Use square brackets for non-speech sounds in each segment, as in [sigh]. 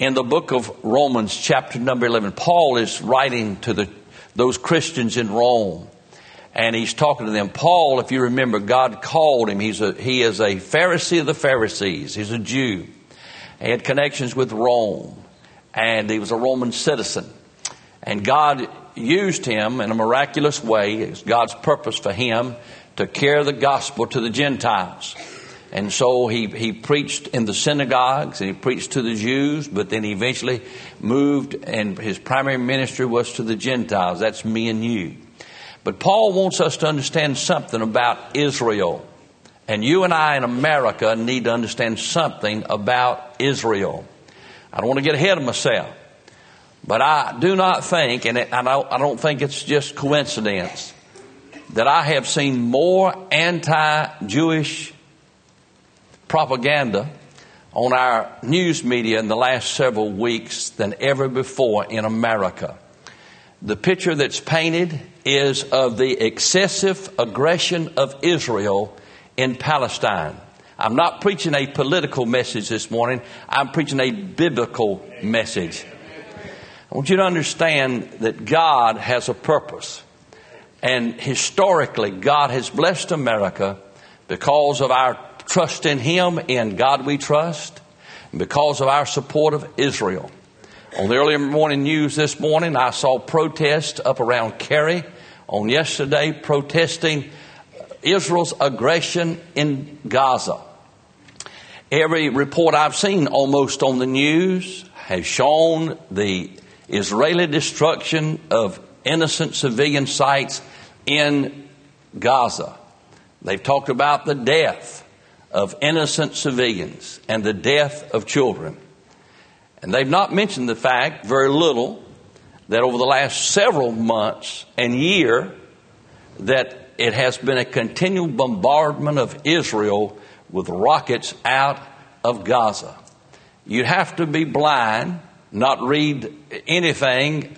in the book of Romans, chapter number 11, Paul is writing to the, those Christians in Rome. And he's talking to them. Paul, if you remember, God called him. He's a, he is a Pharisee of the Pharisees. He's a Jew. He had connections with Rome. And he was a Roman citizen. And God used him in a miraculous way. It's God's purpose for him to carry the gospel to the Gentiles. And so he, he preached in the synagogues and he preached to the Jews, but then he eventually moved and his primary ministry was to the Gentiles. That's me and you. But Paul wants us to understand something about Israel. And you and I in America need to understand something about Israel. I don't want to get ahead of myself. But I do not think, and I don't think it's just coincidence, that I have seen more anti-Jewish propaganda on our news media in the last several weeks than ever before in America. The picture that's painted is of the excessive aggression of Israel in Palestine. I'm not preaching a political message this morning. I'm preaching a biblical message. I want you to understand that God has a purpose. And historically, God has blessed America because of our trust in Him, in God we trust, because of our support of Israel. On the early morning news this morning, I saw protests up around Kerry On yesterday, protesting Israel's aggression in Gaza. Every report I've seen almost on the news has shown the Israeli destruction of innocent civilian sites in Gaza. They've talked about the death of innocent civilians and the death of children. And they've not mentioned the fact, very little, that over the last several months and year, that it has been a continual bombardment of Israel with rockets out of Gaza. You have to be blind, not read anything,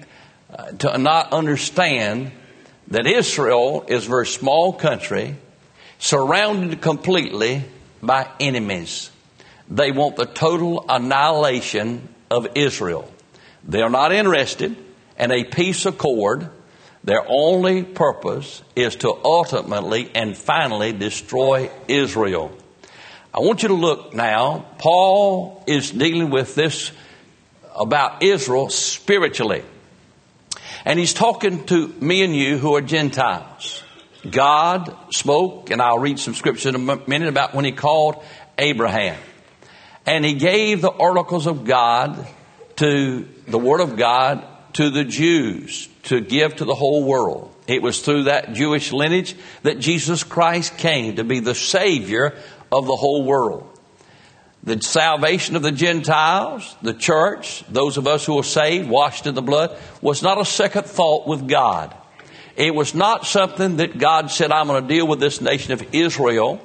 uh, to not understand that Israel is a very small country, surrounded completely by enemies. They want the total annihilation of Israel. They are not interested in a peace accord. Their only purpose is to ultimately and finally destroy Israel. I want you to look now. Paul is dealing with this about Israel spiritually. And he's talking to me and you who are Gentiles. God spoke, and I'll read some scripture in a minute about when he called Abraham. And he gave the oracles of God to the word of God to the Jews to give to the whole world. It was through that Jewish lineage that Jesus Christ came to be the Savior of the whole world. The salvation of the Gentiles, the church, those of us who are saved, washed in the blood, was not a second thought with God. It was not something that God said, I'm going to deal with this nation of Israel.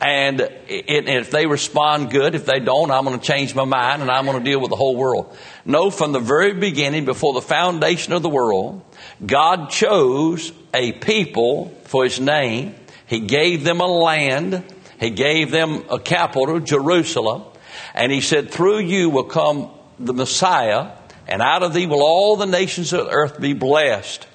And if they respond good, if they don't, I'm going to change my mind and I'm going to deal with the whole world. No, from the very beginning, before the foundation of the world, God chose a people for His name. He gave them a land. He gave them a capital, Jerusalem. And He said, through you will come the Messiah and out of thee will all the nations of the earth be blessed.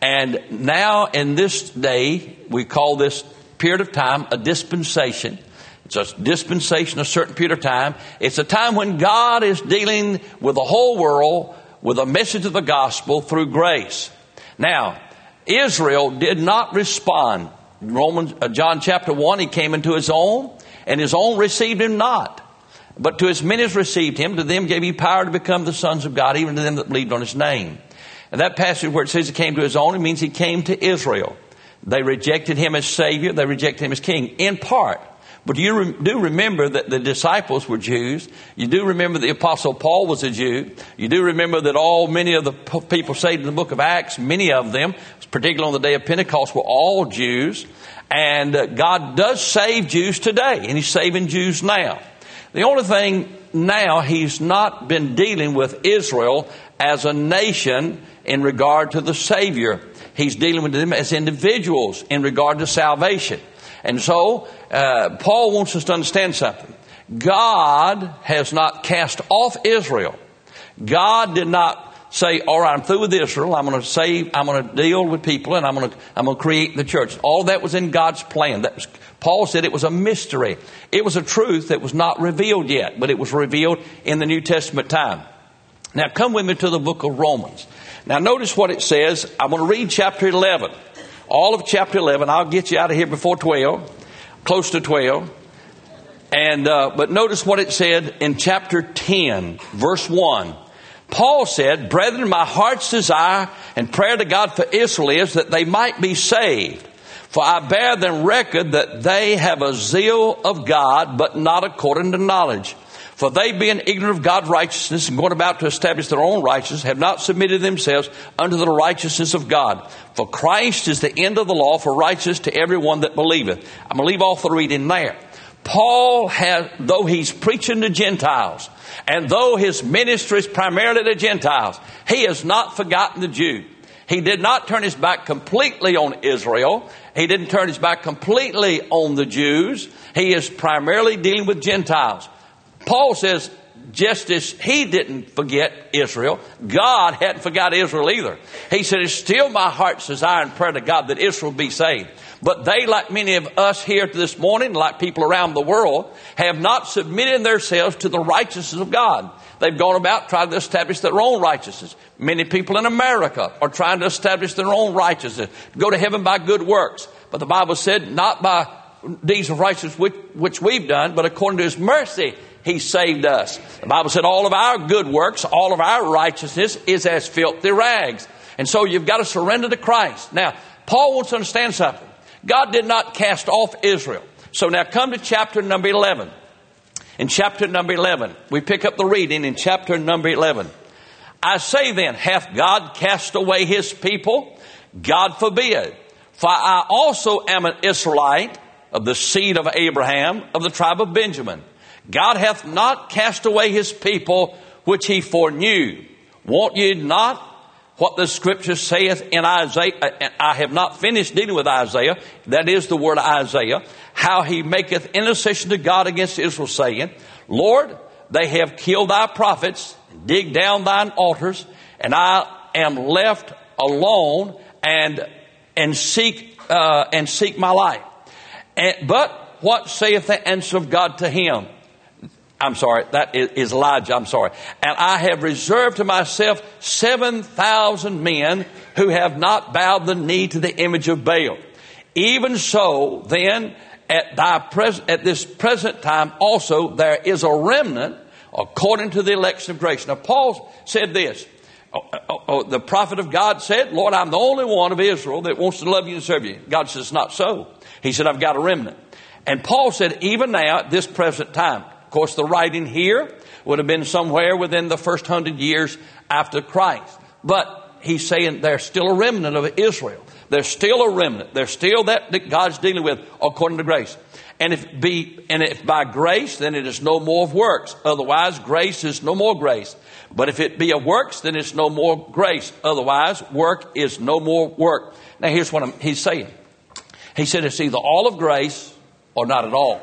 And now in this day, we call this period of time a dispensation. It's a dispensation, a certain period of time. It's a time when God is dealing with the whole world with a message of the gospel through grace. Now, Israel did not respond. Romans, uh, John chapter 1, he came into his own, and his own received him not. But to as many as received him, to them gave he power to become the sons of God, even to them that believed on his name. And that passage where it says he came to his own, it means he came to Israel. They rejected him as Savior. They rejected him as King, in part. But you re- do remember that the disciples were Jews. You do remember the Apostle Paul was a Jew. You do remember that all, many of the p- people saved in the book of Acts, many of them, particularly on the day of Pentecost, were all Jews. And uh, God does save Jews today, and He's saving Jews now. The only thing now, He's not been dealing with Israel as a nation in regard to the Savior. He's dealing with them as individuals in regard to salvation. And so, uh, Paul wants us to understand something. God has not cast off Israel. God did not say, all right, I'm through with Israel. I'm going to save, I'm going to deal with people and I'm going to, I'm going to create the church. All that was in God's plan. That was, Paul said it was a mystery. It was a truth that was not revealed yet, but it was revealed in the New Testament time. Now come with me to the book of Romans. Now notice what it says. I'm going to read chapter 11. All of chapter 11. I'll get you out of here before 12, close to 12. And, uh, but notice what it said in chapter 10, verse 1. Paul said, Brethren, my heart's desire and prayer to God for Israel is that they might be saved. For I bear them record that they have a zeal of God, but not according to knowledge. For they, being ignorant of God's righteousness and going about to establish their own righteousness, have not submitted themselves unto the righteousness of God. For Christ is the end of the law for righteousness to everyone that believeth. I'm going to leave off the reading there. Paul has, though he's preaching to Gentiles, and though his ministry is primarily to Gentiles, he has not forgotten the Jew. He did not turn his back completely on Israel. He didn't turn his back completely on the Jews. He is primarily dealing with Gentiles. Paul says, just as he didn't forget Israel, God hadn't forgot Israel either. He said, It's still my heart's desire and prayer to God that Israel be saved. But they, like many of us here this morning, like people around the world, have not submitted themselves to the righteousness of God. They've gone about trying to establish their own righteousness. Many people in America are trying to establish their own righteousness, go to heaven by good works. But the Bible said, not by deeds of righteousness which, which we've done, but according to His mercy, He saved us. The Bible said all of our good works, all of our righteousness is as filthy rags. And so you've got to surrender to Christ. Now, Paul wants to understand something. God did not cast off Israel. So now come to chapter number 11. In chapter number 11, we pick up the reading in chapter number 11. I say then, hath God cast away his people? God forbid. For I also am an Israelite of the seed of Abraham, of the tribe of Benjamin. God hath not cast away his people which he foreknew. Want ye not what the scripture saith in Isaiah. Uh, I have not finished dealing with Isaiah. That is the word Isaiah. How he maketh intercession to God against Israel, saying, Lord, they have killed thy prophets, dig down thine altars, and I am left alone and and seek uh, and seek my life. And, but what saith the answer of God to him? I'm sorry, that is Elijah, I'm sorry. And I have reserved to myself 7,000 men who have not bowed the knee to the image of Baal. Even so, then, at, thy pres- at this present time also, there is a remnant according to the election of grace. Now, Paul said this. Oh, oh, oh, oh the prophet of God said, Lord, I'm the only one of Israel that wants to love you and serve you. God says, not so. He said, I've got a remnant. And Paul said, even now, at this present time, of course, the writing here would have been somewhere within the first hundred years after Christ. But he's saying there's still a remnant of Israel. There's still a remnant. There's still that, that God's dealing with according to grace. And if be and if by grace, then it is no more of works. Otherwise, grace is no more grace. But if it be of works, then it's no more grace. Otherwise, work is no more work. Now here's what I'm, he's saying. He said it's either all of grace or not at all.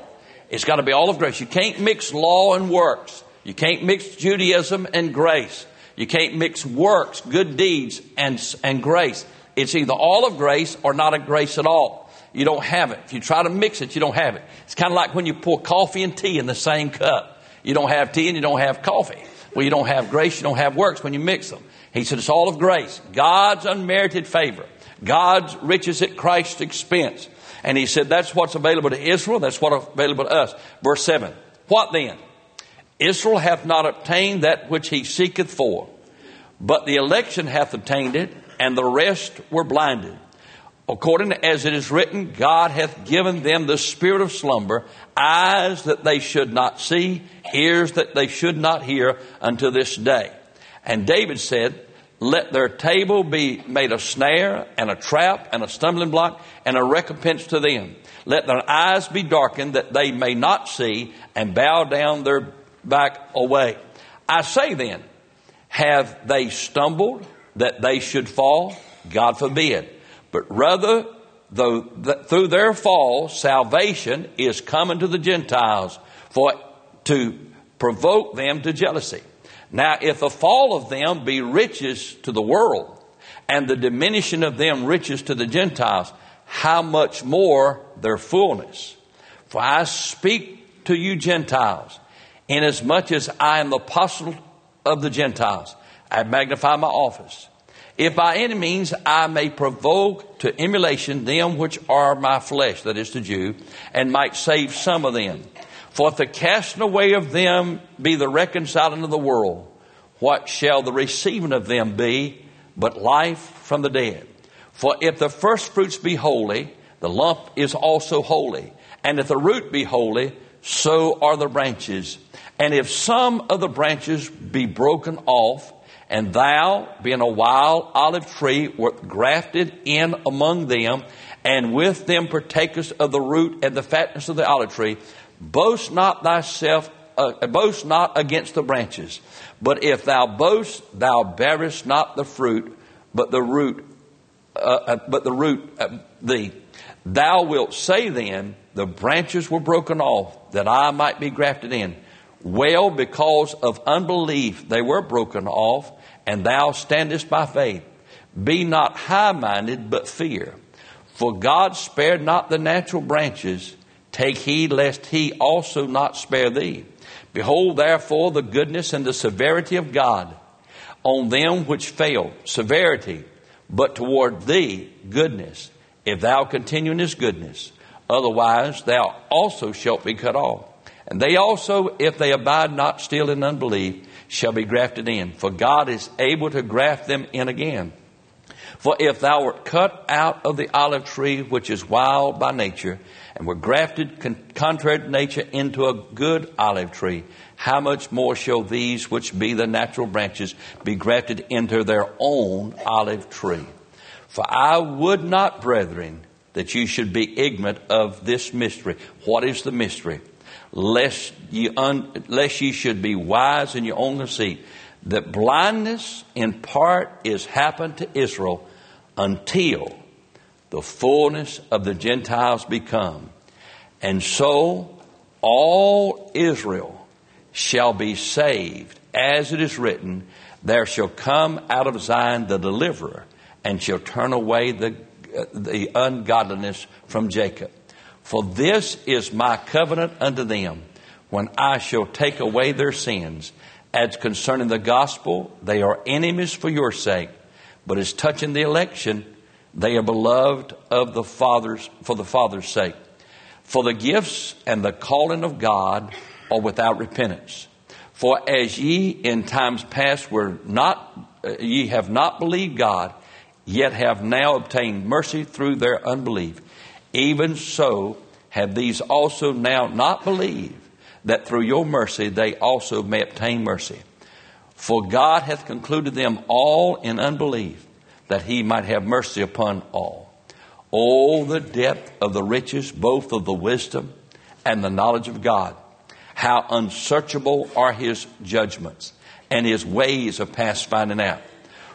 It's got to be all of grace. You can't mix law and works. You can't mix Judaism and grace. You can't mix works, good deeds, and, and grace. It's either all of grace or not a grace at all. You don't have it. If you try to mix it, you don't have it. It's kind of like when you pour coffee and tea in the same cup. You don't have tea and you don't have coffee. Well, you don't have grace, you don't have works when you mix them. He said it's all of grace. God's unmerited favor. God's riches at Christ's expense. And he said, that's what's available to Israel. That's what's available to us. Verse 7. What then? Israel hath not obtained that which he seeketh for, but the election hath obtained it, and the rest were blinded. According as it is written, God hath given them the spirit of slumber, eyes that they should not see, ears that they should not hear unto this day. And David said, let their table be made a snare and a trap and a stumbling block and a recompense to them. Let their eyes be darkened that they may not see and bow down their back away. I say then, have they stumbled that they should fall? God forbid. But rather, though through their fall, salvation is coming to the Gentiles for to provoke them to jealousy. Now, if the fall of them be riches to the world, and the diminishing of them riches to the Gentiles, how much more their fullness? For I speak to you Gentiles, inasmuch as I am the apostle of the Gentiles, I magnify my office. If by any means I may provoke to emulation them which are my flesh, that is the Jew, and might save some of them. For if the casting away of them be the reconciling of the world, what shall the receiving of them be but life from the dead? For if the first fruits be holy, the lump is also holy. And if the root be holy, so are the branches. And if some of the branches be broken off, and thou, being a wild olive tree, wert grafted in among them, and with them partakest of the root and the fatness of the olive tree, Boast not thyself, uh, boast not against the branches. But if thou boast, thou bearest not the fruit, but the root, uh, uh, but the root thee. Thou wilt say then, the branches were broken off that I might be grafted in. Well, because of unbelief they were broken off, and thou standest by faith. Be not high minded, but fear. For God spared not the natural branches Take heed lest he also not spare thee. Behold, therefore, the goodness and the severity of God on them which fail. Severity, but toward thee, goodness, if thou continue in his goodness. Otherwise, thou also shalt be cut off. And they also, if they abide not still in unbelief, shall be grafted in. For God is able to graft them in again. For if thou wert cut out of the olive tree, which is wild by nature, and were grafted contrary to nature into a good olive tree, how much more shall these which be the natural branches be grafted into their own olive tree? For I would not, brethren, that you should be ignorant of this mystery. What is the mystery? Lest ye, un, lest ye should be wise in your own conceit, that blindness in part is happened to Israel until the fullness of the Gentiles become. And so all Israel shall be saved, as it is written, there shall come out of Zion the deliverer, and shall turn away the, the ungodliness from Jacob. For this is my covenant unto them, when I shall take away their sins. As concerning the gospel, they are enemies for your sake but as touching the election, they are beloved of the fathers for the Father's sake. For the gifts and the calling of God are without repentance. For as ye in times past were not, uh, ye have not believed God, yet have now obtained mercy through their unbelief. Even so have these also now not believed, that through your mercy they also may obtain mercy. For God hath concluded them all in unbelief, that he might have mercy upon all. Oh, the depth of the riches, both of the wisdom and the knowledge of God. How unsearchable are his judgments, and his ways are past finding out.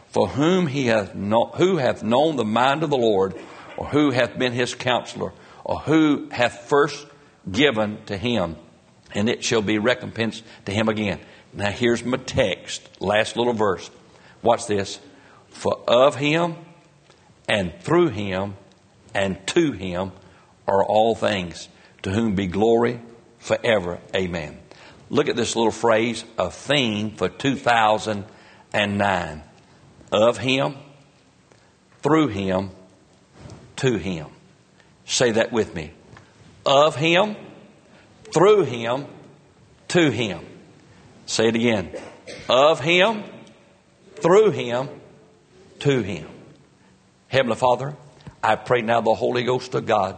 For whom he hath who hath known the mind of the Lord, or who hath been his counselor, or who hath first given to him, and it shall be recompensed to him again. Now here's my text, last little verse. Watch this. For of him and through him and to him are all things, to whom be glory forever. Amen. Look at this little phrase, a theme for 2009. Of him, through him, to him. Say that with me. Of him, through him, to him. Say it again. Of Him, through Him, to Him. Heavenly Father, I pray now the Holy Ghost of God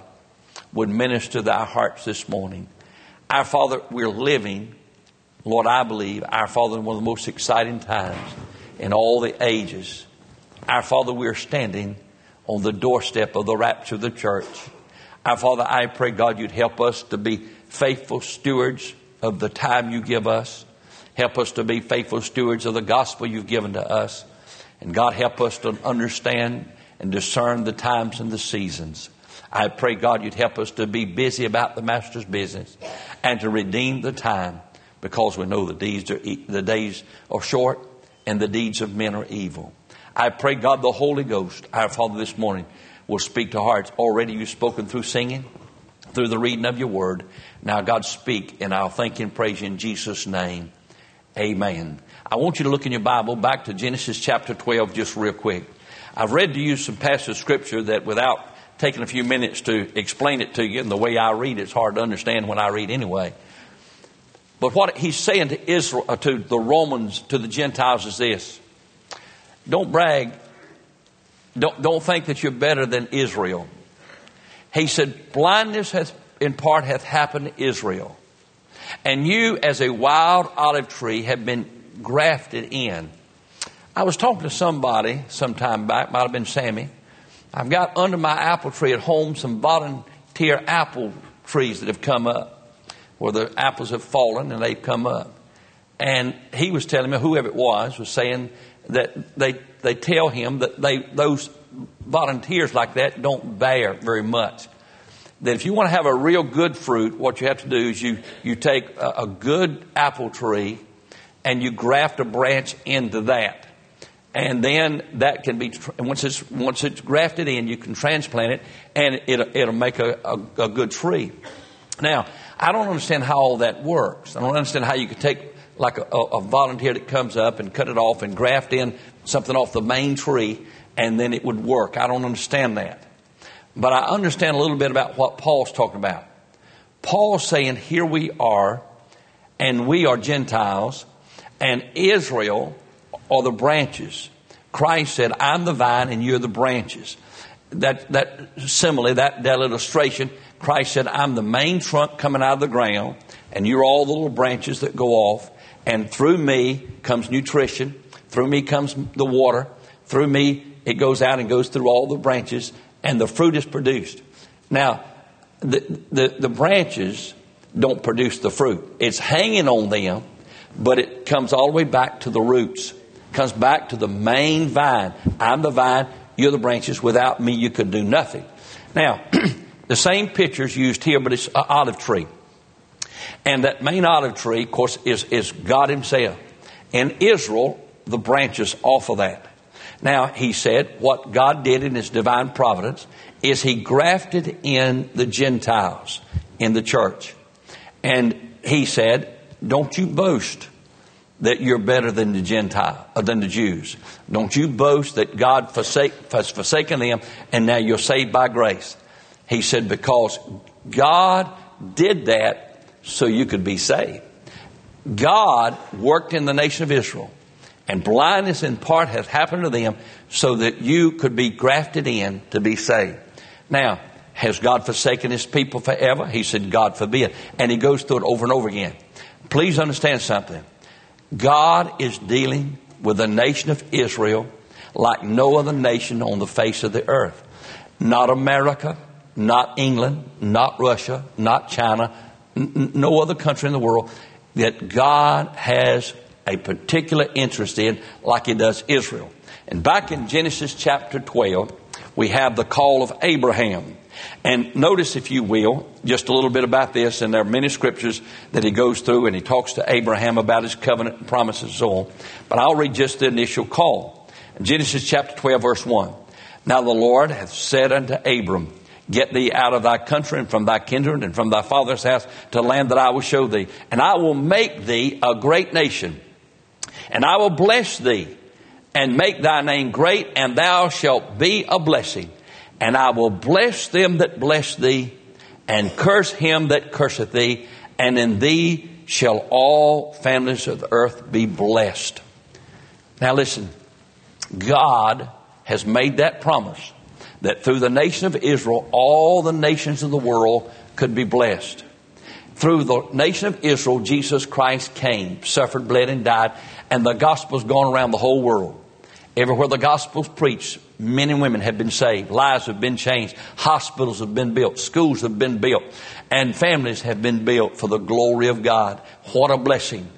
would minister to our hearts this morning. Our Father, we're living, Lord, I believe, our Father, in one of the most exciting times in all the ages. Our Father, we're standing on the doorstep of the rapture of the church. Our Father, I pray, God, you'd help us to be faithful stewards of the time you give us. Help us to be faithful stewards of the gospel you've given to us. And God, help us to understand and discern the times and the seasons. I pray, God, you'd help us to be busy about the Master's business and to redeem the time. because we know the deeds are the days are short and the deeds of men are evil. I pray God the Holy Ghost, our Father, this morning will speak to hearts. Already you've spoken through singing, through the reading of your word. Now God speak and I'll thank and praise you in Jesus' name. Amen. I want you to look in your Bible back to Genesis chapter 12 just real quick. I've read to you some passages of scripture that without taking a few minutes to explain it to you, and the way I read it's hard to understand when I read anyway. But what he's saying to Israel, uh, to the Romans, to the Gentiles is this. Don't brag. Don't, don't think that you're better than Israel. He said, blindness hath, in part hath happened to Israel. And you as a wild olive tree have been grafted in. I was talking to somebody some time back, might have been Sammy. I've got under my apple tree at home some volunteer apple trees that have come up where the apples have fallen and they've come up. And he was telling me, whoever it was, was saying that they, they tell him that they, those volunteers like that don't bear very much. That if you want to have a real good fruit, what you have to do is you, you take a, a good apple tree and you graft a branch into that. And then that can be, once it's, once it's grafted in, you can transplant it and it'll, it'll make a, a, a good tree. Now, I don't understand how all that works. I don't understand how you could take like a, a, volunteer that comes up and cut it off and graft in something off the main tree and then it would work. I don't understand that. But I understand a little bit about what Paul's talking about. Paul's saying, here we are, and we are Gentiles, and Israel are the branches. Christ said, I'm the vine and you're the branches. That, that simile, that, that illustration Christ said, I'm the main trunk coming out of the ground, and you're all the little branches that go off, and through me comes nutrition, through me comes the water, through me it goes out and goes through all the branches, and the fruit is produced. Now, the, the, the branches don't produce the fruit. It's hanging on them, but it comes all the way back to the roots. Comes back to the main vine. I'm the vine, you're the branches. Without me, you could do nothing. Now, [clears throat] The same picture is used here, but it's an olive tree. And that main olive tree, of course, is, is God Himself. And Israel, the branches off of that. Now, he said, what God did in His divine providence is He grafted in the Gentiles in the church. And He said, don't you boast that you're better than the Gentile, uh, than the Jews. Don't you boast that God forsake, has forsaken them and now you're saved by grace. He said, because God did that so you could be saved. God worked in the nation of Israel, and blindness in part has happened to them so that you could be grafted in to be saved. Now, has God forsaken his people forever? He said, God forbid. And he goes through it over and over again. Please understand something. God is dealing with the nation of Israel like no other nation on the face of the earth. Not America, not England, not Russia, not China, n- no other country in the world that God has a particular interest in like he does Israel. And back in Genesis chapter 12, we have the call of Abraham. And notice, if you will, just a little bit about this, and there are many scriptures that he goes through and he talks to Abraham about his covenant and promises and so on. But I'll read just the initial call. Genesis chapter 12, verse 1. Now the Lord hath said unto Abram, Get thee out of thy country and from thy kindred and from thy father's house to land that I will show thee. And I will make thee a great nation. And I will bless thee and make thy name great, and thou shalt be a blessing. And I will bless them that bless thee, and curse him that curseth thee, and in thee shall all families of the earth be blessed. Now listen, God has made that promise that through the nation of Israel, all the nations of the world could be blessed. Through the nation of Israel, Jesus Christ came, suffered, bled, and died, and the gospel's gone around the whole world. Everywhere the gospel's preached, men and women have been saved, lives have been changed, hospitals have been built, schools have been built, and families have been built for the glory of God. What a blessing.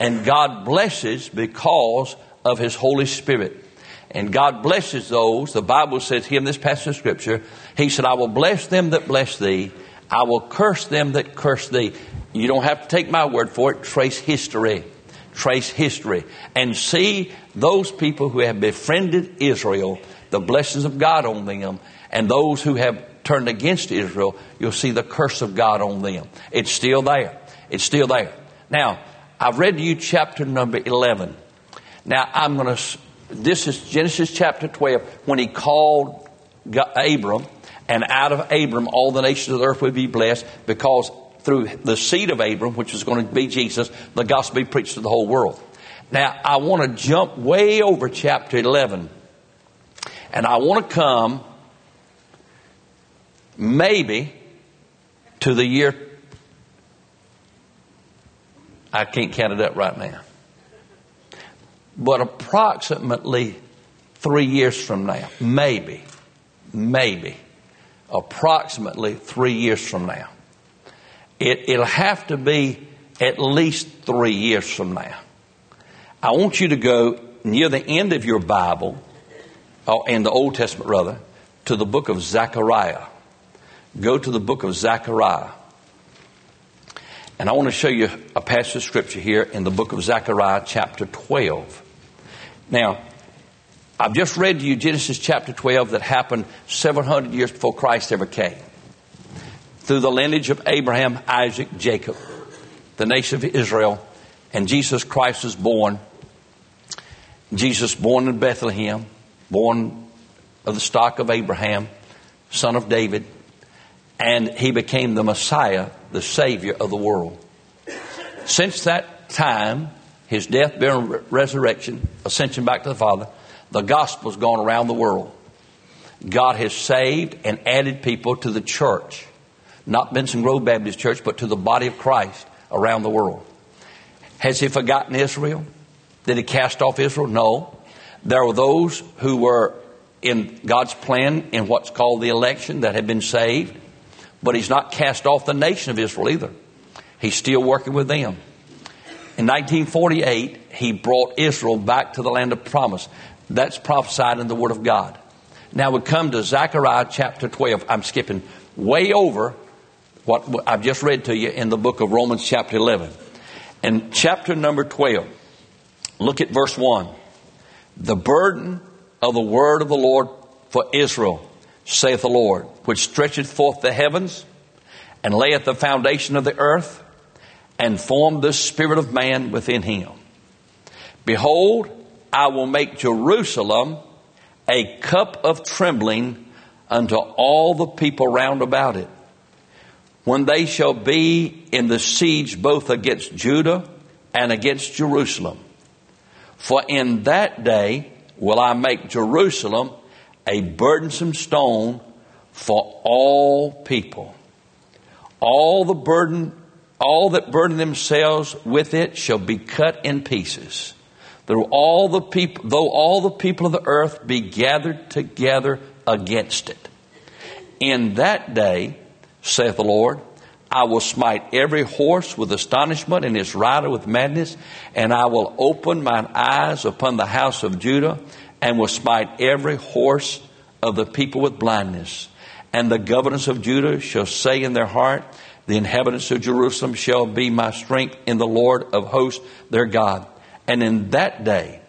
And God blesses because of His Holy Spirit. And God blesses those. The Bible says here in this passage of scripture, He said, I will bless them that bless thee. I will curse them that curse thee. You don't have to take my word for it. Trace history. Trace history. And see those people who have befriended Israel, the blessings of God on them, and those who have turned against Israel, you'll see the curse of God on them. It's still there. It's still there. Now, I've read to you chapter number 11. Now, I'm going to, this is Genesis chapter 12, when he called Abram, and out of Abram all the nations of the earth would be blessed because through the seed of Abram, which was going to be Jesus, the gospel be preached to the whole world. Now, I want to jump way over chapter 11, and I want to come maybe to the year. I can't count it up right now. But approximately three years from now, maybe, maybe, approximately three years from now. It, it'll have to be at least three years from now. I want you to go near the end of your Bible, or in the Old Testament rather, to the book of Zechariah. Go to the book of Zechariah. And I want to show you a passage of scripture here in the book of Zechariah, chapter 12. Now, I've just read to you Genesis chapter 12 that happened 700 years before Christ ever came. Through the lineage of Abraham, Isaac, Jacob, the nation of Israel, and Jesus Christ was born. Jesus born in Bethlehem, born of the stock of Abraham, son of David, and he became the Messiah, the Savior of the world. Since that time, his death, burial, resurrection, ascension back to the Father, the gospel's gone around the world. God has saved and added people to the church. Not Benson Grove Baptist Church, but to the body of Christ around the world. Has he forgotten Israel? Did he cast off Israel? No. There were those who were in God's plan in what's called the election that had been saved, but he's not cast off the nation of Israel either. He's still working with them. In 1948, he brought Israel back to the land of promise. That's prophesied in the Word of God. Now we come to Zechariah chapter 12. I'm skipping way over what I've just read to you in the book of Romans chapter 11. And chapter number 12, look at verse 1. The burden of the word of the Lord for Israel, saith the Lord, which stretcheth forth the heavens and layeth the foundation of the earth and formed the spirit of man within him. Behold, I will make Jerusalem a cup of trembling unto all the people round about it. When they shall be in the siege both against Judah and against Jerusalem. For in that day will I make Jerusalem a burdensome stone for all people. All the burden, all that burden themselves with it shall be cut in pieces Though all the people, though all the people of the earth be gathered together against it. In that day, saith the Lord, I will smite every horse with astonishment and his rider with madness, and I will open mine eyes upon the house of Judah, and will smite every horse of the people with blindness. And the governors of Judah shall say in their heart, The inhabitants of Jerusalem shall be my strength in the Lord of hosts, their God. And in that day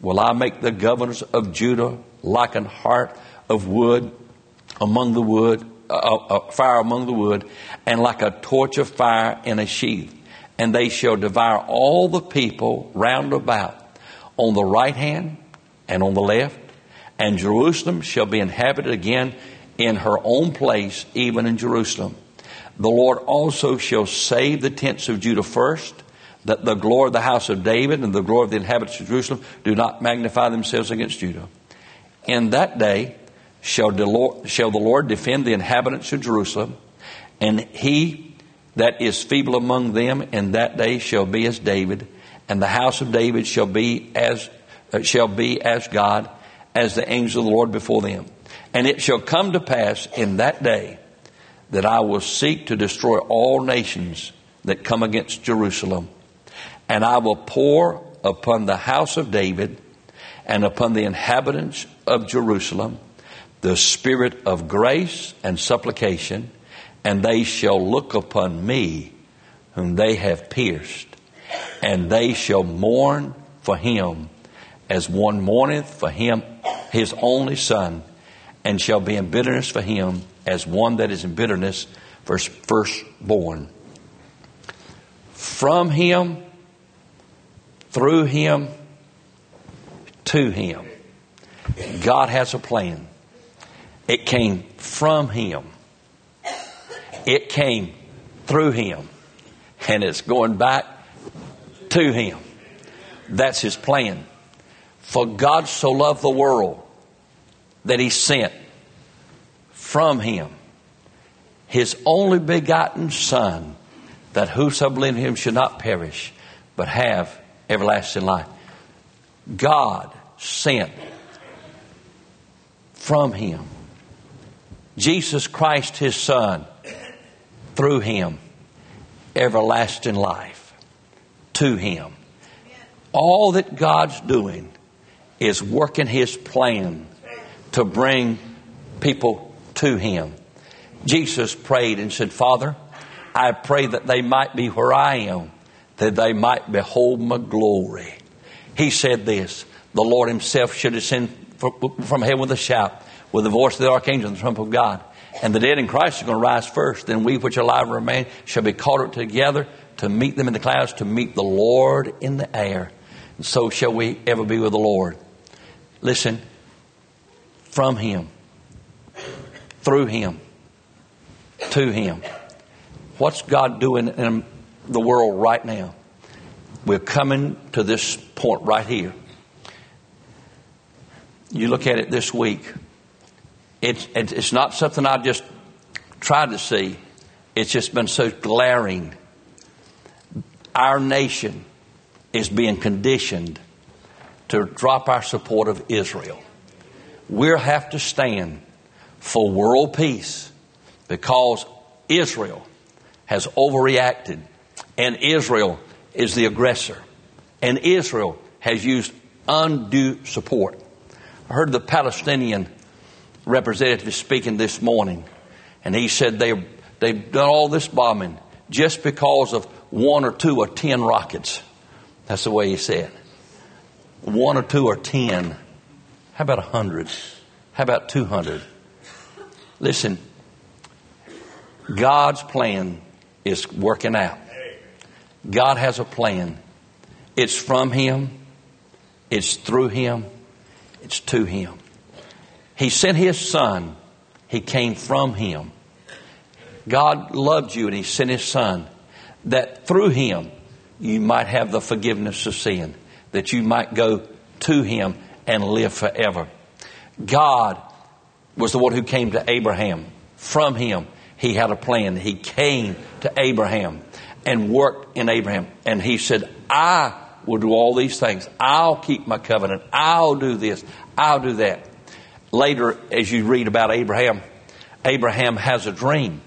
will I make the governors of Judah like an heart of wood among the wood, uh, uh, fire among the wood, and like a torch of fire in a sheath. And they shall devour all the people round about on the right hand and on the left. And Jerusalem shall be inhabited again in her own place, even in Jerusalem. The Lord also shall save the tents of Judah first that the glory of the house of David and the glory of the inhabitants of Jerusalem do not magnify themselves against Judah. In that day shall the Lord, shall the Lord defend the inhabitants of Jerusalem, and he that is feeble among them in that day shall be as David, and the house of David shall be as uh, shall be as God, as the angel of the Lord before them. And it shall come to pass in that day that I will seek to destroy all nations that come against Jerusalem and I will pour upon the house of David and upon the inhabitants of Jerusalem the spirit of grace and supplication, and they shall look upon me, whom they have pierced, and they shall mourn for him as one mourneth for him his only son, and shall be in bitterness for him as one that is in bitterness for firstborn. From him, through him, to him. God has a plan. It came from him. It came through him. And it's going back to him. That's his plan. For God so loved the world that he sent from him his only begotten Son, that whosoever believe in him should not perish, but have everlasting life. God sent from him Jesus Christ, his Son, through him, everlasting life to him. All that God's doing is working his plan to bring people to him. Jesus prayed and said, Father, I pray that they might be where I am, that they might behold my glory. He said this The Lord Himself should ascend from heaven with a shout, with the voice of the archangel and the trumpet of God. And the dead in Christ are going to rise first. Then we which are alive and remain shall be caught up together to meet them in the clouds, to meet the Lord in the air. And so shall we ever be with the Lord. Listen, from Him, through Him, to Him. What's God doing in the world right now? We're coming to this point right here. You look at it this week. It's, it's not something I've just tried to see. It's just been so glaring. Our nation is being conditioned to drop our support of Israel. We'll have to stand for world peace because Israel has overreacted and Israel is the aggressor and Israel has used undue support. I heard the Palestinian representative speaking this morning and he said they, they've done all this bombing just because of one or two or ten rockets. That's the way he said. One or two or ten. How about a hundred? How about two hundred? Listen, God's plan is working out. God has a plan. It's from Him, it's through Him, it's to Him. He sent His Son, He came from Him. God loved you and He sent His Son that through Him you might have the forgiveness of sin, that you might go to Him and live forever. God was the one who came to Abraham. From Him, he had a plan. He came to Abraham and worked in Abraham. And he said, I will do all these things. I'll keep my covenant. I'll do this. I'll do that. Later, as you read about Abraham, Abraham has a dream.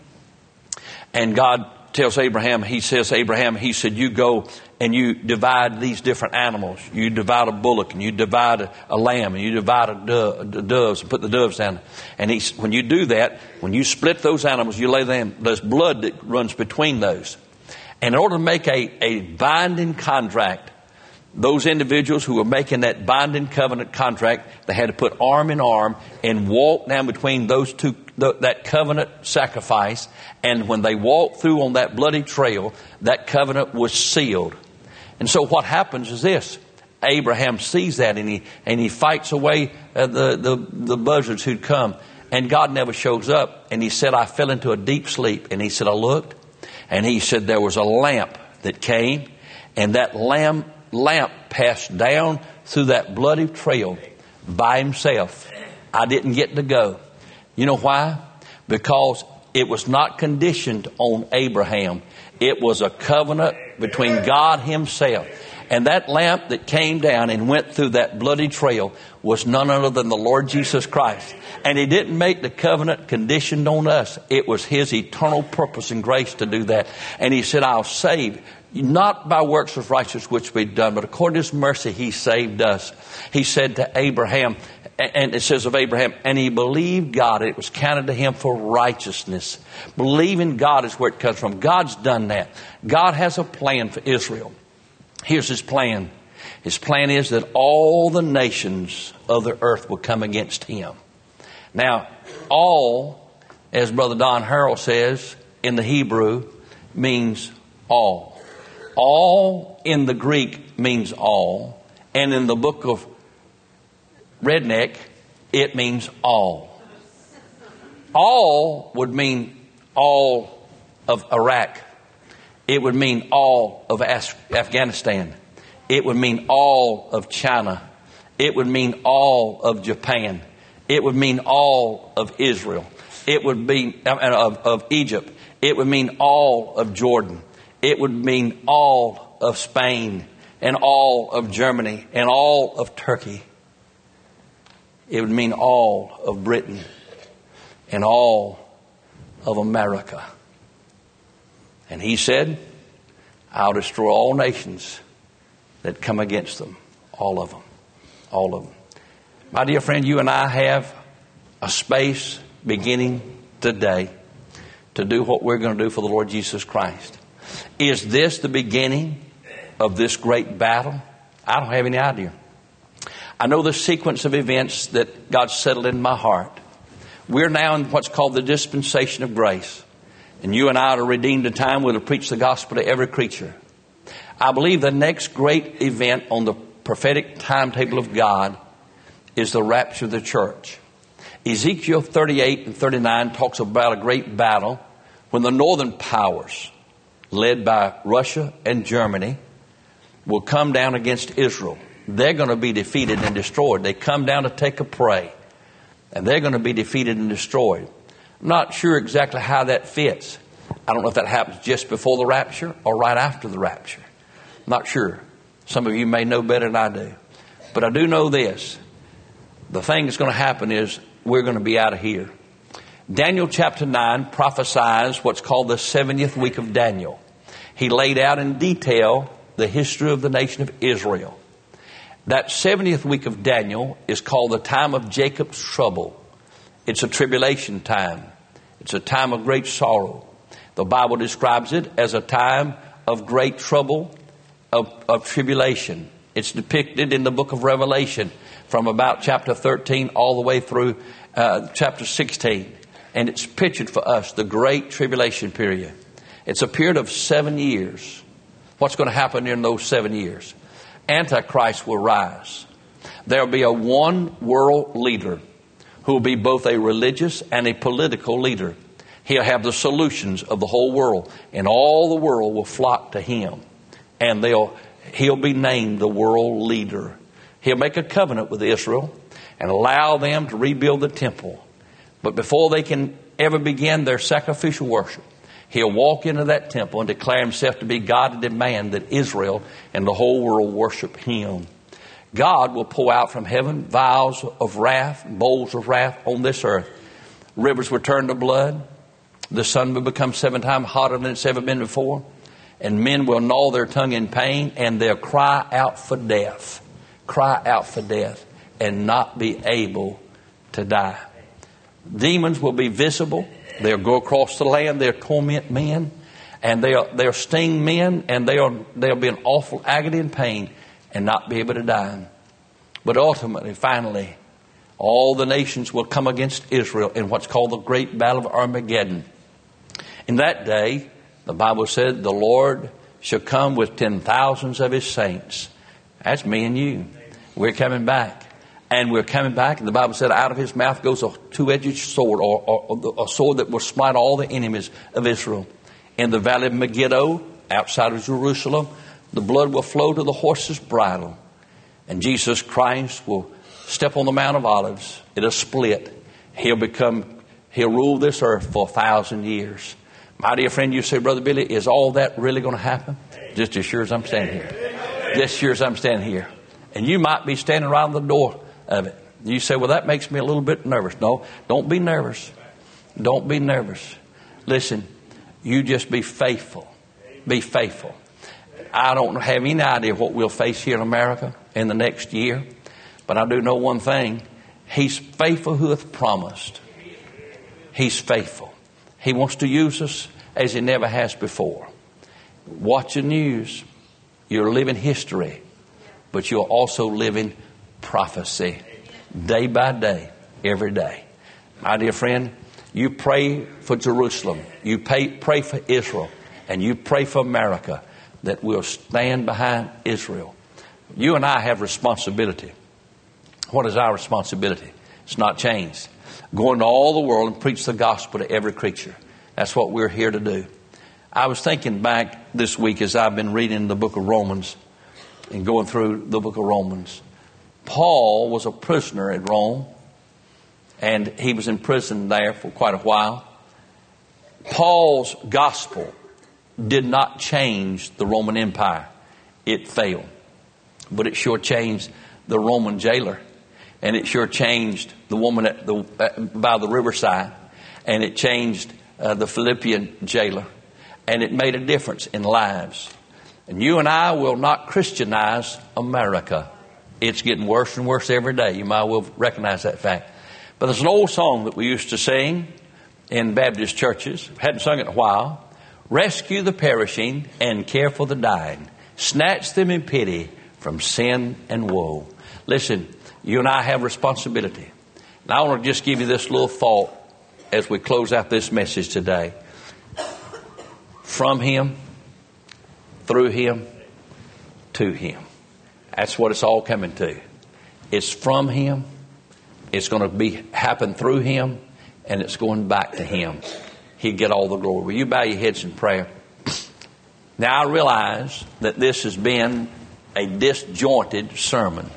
And God tells Abraham, he says, Abraham, he said, you go and you divide these different animals. You divide a bullock and you divide a, a lamb and you divide a, dove, a doves and put the doves down. And he, when you do that, when you split those animals, you lay them, there's blood that runs between those. And in order to make a, a binding contract, those individuals who were making that binding covenant contract, they had to put arm in arm and walk down between those two, that covenant sacrifice. And when they walked through on that bloody trail, that covenant was sealed. And so what happens is this. Abraham sees that and he, and he fights away uh, the, the, the buzzards who'd come. And God never shows up. And he said, I fell into a deep sleep. And he said, I looked. And he said, there was a lamp that came. And that lamp, lamp passed down through that bloody trail by himself. I didn't get to go. You know why? Because it was not conditioned on Abraham. It was a covenant between God Himself. And that lamp that came down and went through that bloody trail was none other than the Lord Jesus Christ. And He didn't make the covenant conditioned on us. It was His eternal purpose and grace to do that. And He said, I'll save not by works of righteousness which we've done, but according to His mercy, He saved us. He said to Abraham, and it says of Abraham, and he believed God, it was counted to him for righteousness. Believing God is where it comes from. God's done that. God has a plan for Israel. Here's his plan. His plan is that all the nations of the earth will come against him. Now, all, as Brother Don Harrell says in the Hebrew, means all. All in the Greek means all. And in the book of redneck, it means all. All would mean all of Iraq. It would mean all of Afghanistan. It would mean all of China. It would mean all of Japan. It would mean all of Israel. It would be uh, of, of Egypt. It would mean all of Jordan. It would mean all of Spain and all of Germany and all of Turkey. It would mean all of Britain and all of America. And he said, I'll destroy all nations that come against them. All of them. All of them. My dear friend, you and I have a space beginning today to do what we're going to do for the Lord Jesus Christ. Is this the beginning of this great battle? I don't have any idea. I know the sequence of events that God settled in my heart. We're now in what's called the dispensation of grace. And you and I are redeemed in time. We'll preach the gospel to every creature. I believe the next great event on the prophetic timetable of God is the rapture of the church. Ezekiel 38 and 39 talks about a great battle when the northern powers, led by Russia and Germany, will come down against Israel. They're going to be defeated and destroyed. They come down to take a prey, and they're going to be defeated and destroyed. I'm not sure exactly how that fits. I don't know if that happens just before the rapture or right after the rapture. I'm Not sure. Some of you may know better than I do. But I do know this. The thing that's going to happen is we're going to be out of here. Daniel chapter 9 prophesies what's called the 70th week of Daniel. He laid out in detail the history of the nation of Israel. That 70th week of Daniel is called the time of Jacob's trouble. It's a tribulation time. It's a time of great sorrow. The Bible describes it as a time of great trouble of, of tribulation. It's depicted in the book of Revelation from about chapter 13 all the way through uh, chapter 16. And it's pictured for us the great tribulation period. It's a period of seven years. What's going to happen in those seven years? Antichrist will rise. There will be a one world leader who will be both a religious and a political leader. He'll have the solutions of the whole world, and all the world will flock to him and they'll, he'll be named the world leader. He'll make a covenant with Israel and allow them to rebuild the temple. But before they can ever begin their sacrificial worship, he'll walk into that temple and declare himself to be God and demand that Israel and the whole world worship him. God will pour out from heaven vials of wrath, bowls of wrath on this earth. Rivers will turn to blood. The sun will become seven times hotter than it's ever been before and men will gnaw their tongue in pain and they'll cry out for death. Cry out for death and not be able to die. Demons will be visible. They'll go across the land. They'll torment men and they'll, they'll sting men and they'll, they'll be in awful agony and pain and not be able to die. But ultimately, finally, all the nations will come against Israel in what's called the Great Battle of Armageddon. In that day, the Bible said the Lord shall come with ten thousands of his saints. That's me and you. We're coming back. And we're coming back, and the Bible said, out of his mouth goes a two edged sword, or, or, a sword that will smite all the enemies of Israel. In the valley of Megiddo, outside of Jerusalem, the blood will flow to the horse's bridle. And Jesus Christ will step on the Mount of Olives. It'll split. He'll become, he'll rule this earth for a thousand years. My dear friend, you say, Brother Billy, is all that really going to happen? Just as sure as I'm standing here. Just as sure as I'm standing here. And you might be standing right on the door of it. You say, well, that makes me a little bit nervous. No, don't be nervous. Don't be nervous. Listen, you just be faithful. Be faithful. I don't have any idea what we'll face here in America in the next year, but I do know one thing He's faithful who hath promised. He's faithful. He wants to use us as He never has before. Watch the news. You're living history, but you're also living prophecy day by day, every day. My dear friend, you pray for Jerusalem. You pay, pray for Israel. And you pray for America that we'll stand behind Israel. You and I have responsibility. What is our responsibility? It's not changed. Go into all the world and preach the gospel to every creature. That's what we're here to do. I was thinking back this week as I've been reading the book of Romans and going through the book of Romans. Paul was a prisoner at Rome and he was in prison there for quite a while. Paul's gospel did not change the Roman Empire. It failed. But it sure changed the Roman jailer. And it sure changed the woman at the, by the riverside. And it changed uh, the Philippian jailer. And it made a difference in lives. And you and I will not Christianize America. It's getting worse and worse every day. You might well recognize that fact. But there's an old song that we used to sing in Baptist churches. Hadn't sung it in a while. Rescue the perishing and care for the dying. Snatch them in pity from sin and woe. Listen, you and I have responsibility. And I want to just give you this little thought as we close out this message today. From Him, through Him, to Him. That's what it's all coming to. It's from Him it's going to be happen through him, and it's going back to him. He get all the glory. Will you bow your heads in prayer? Now I realize that this has been a disjointed sermon.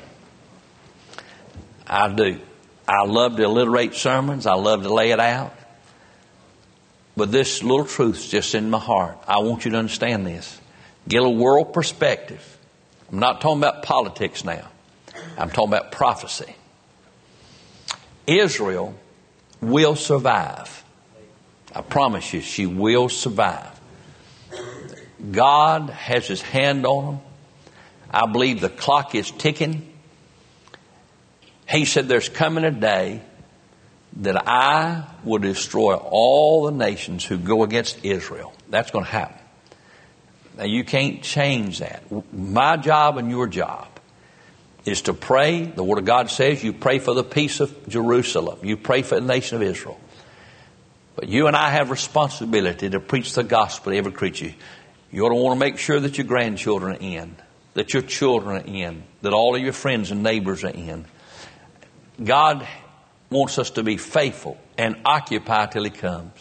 I do. I love to alliterate sermons. I love to lay it out. But this little truth's just in my heart. I want you to understand this. Get a world perspective. I'm not talking about politics now. I'm talking about prophecy. Israel will survive. I promise you, she will survive. God has his hand on them. I believe the clock is ticking. He said, There's coming a day that I will destroy all the nations who go against Israel. That's going to happen. Now, you can't change that. My job and your job is to pray. The Word of God says you pray for the peace of Jerusalem. You pray for the nation of Israel. But you and I have responsibility to preach the gospel to every creature. You ought to want to make sure that your grandchildren are in, that your children are in, that all of your friends and neighbors are in. God wants us to be faithful and occupy till He comes.